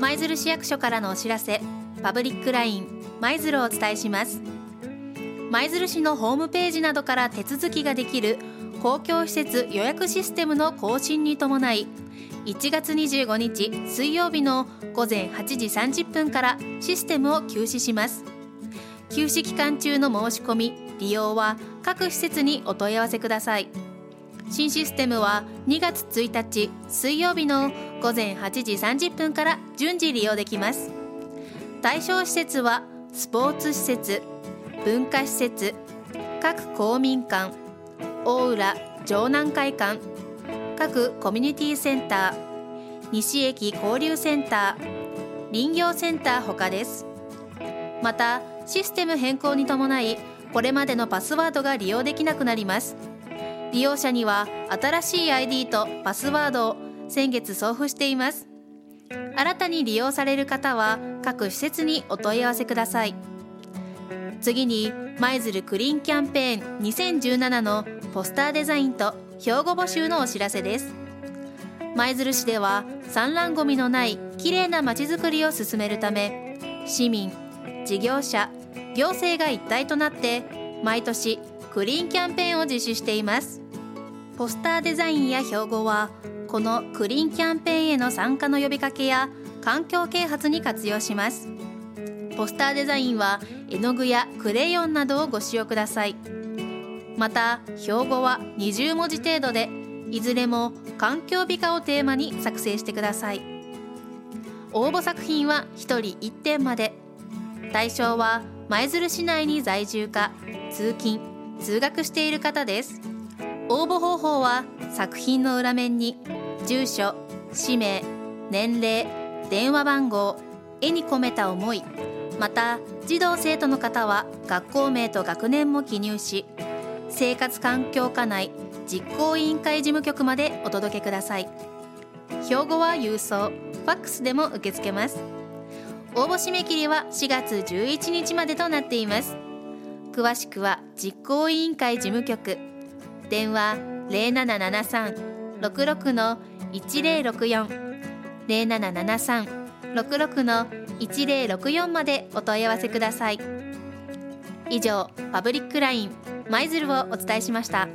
舞鶴市役所からのお知らせパブリックライン舞鶴をお伝えします。舞鶴市のホームページなどから手続きができる公共施設予約システムの更新に伴い1月25日水曜日の午前8時30分からシステムを休止します。休止期間中の申し込み利用は各施設にお問い合わせください。新システムは2月1日水曜日の午前8時30分から順次利用できます。対象施設はスポーツ施設文化施設各公民館大浦城南会館各コミュニティセンター西駅交流センター林業センターほかです。またシステム変更に伴いこれまでのパスワードが利用できなくなります。利用者には新しい ID とパスワードを先月送付しています。新たに利用される方は各施設にお問い合わせください。次に舞鶴クリーンキャンペーン2017のポスターデザインと標語募集のお知らせです。舞鶴市では産卵ごみのないきれいなまちづくりを進めるため市民事業者行政が一体となって毎年クリーンキャンペーンを実施しています。ポスターデザインや標語はこのクリーンキャンペーンへの参加の呼びかけや環境啓発に活用します。ポスターデザインは絵の具やクレヨンなどをご使用ください。また標語は20文字程度でいずれも環境美化をテーマに作成してください。応募作品は1人1点まで。対象は舞鶴市内に在住か通勤通学している方です。応募方法は作品の裏面に住所氏名年齢電話番号絵に込めた思いまた児童生徒の方は学校名と学年も記入し生活環境課内実行委員会事務局までお届けください。標語は郵送ファックスでも受け付けます。応募締め切りは4月11日までとなっています。詳しくは実行委員会事務局電話0773-66の1064 0773-66の1064までお問い合わせください以上パブリックライン舞鶴をお伝えしました。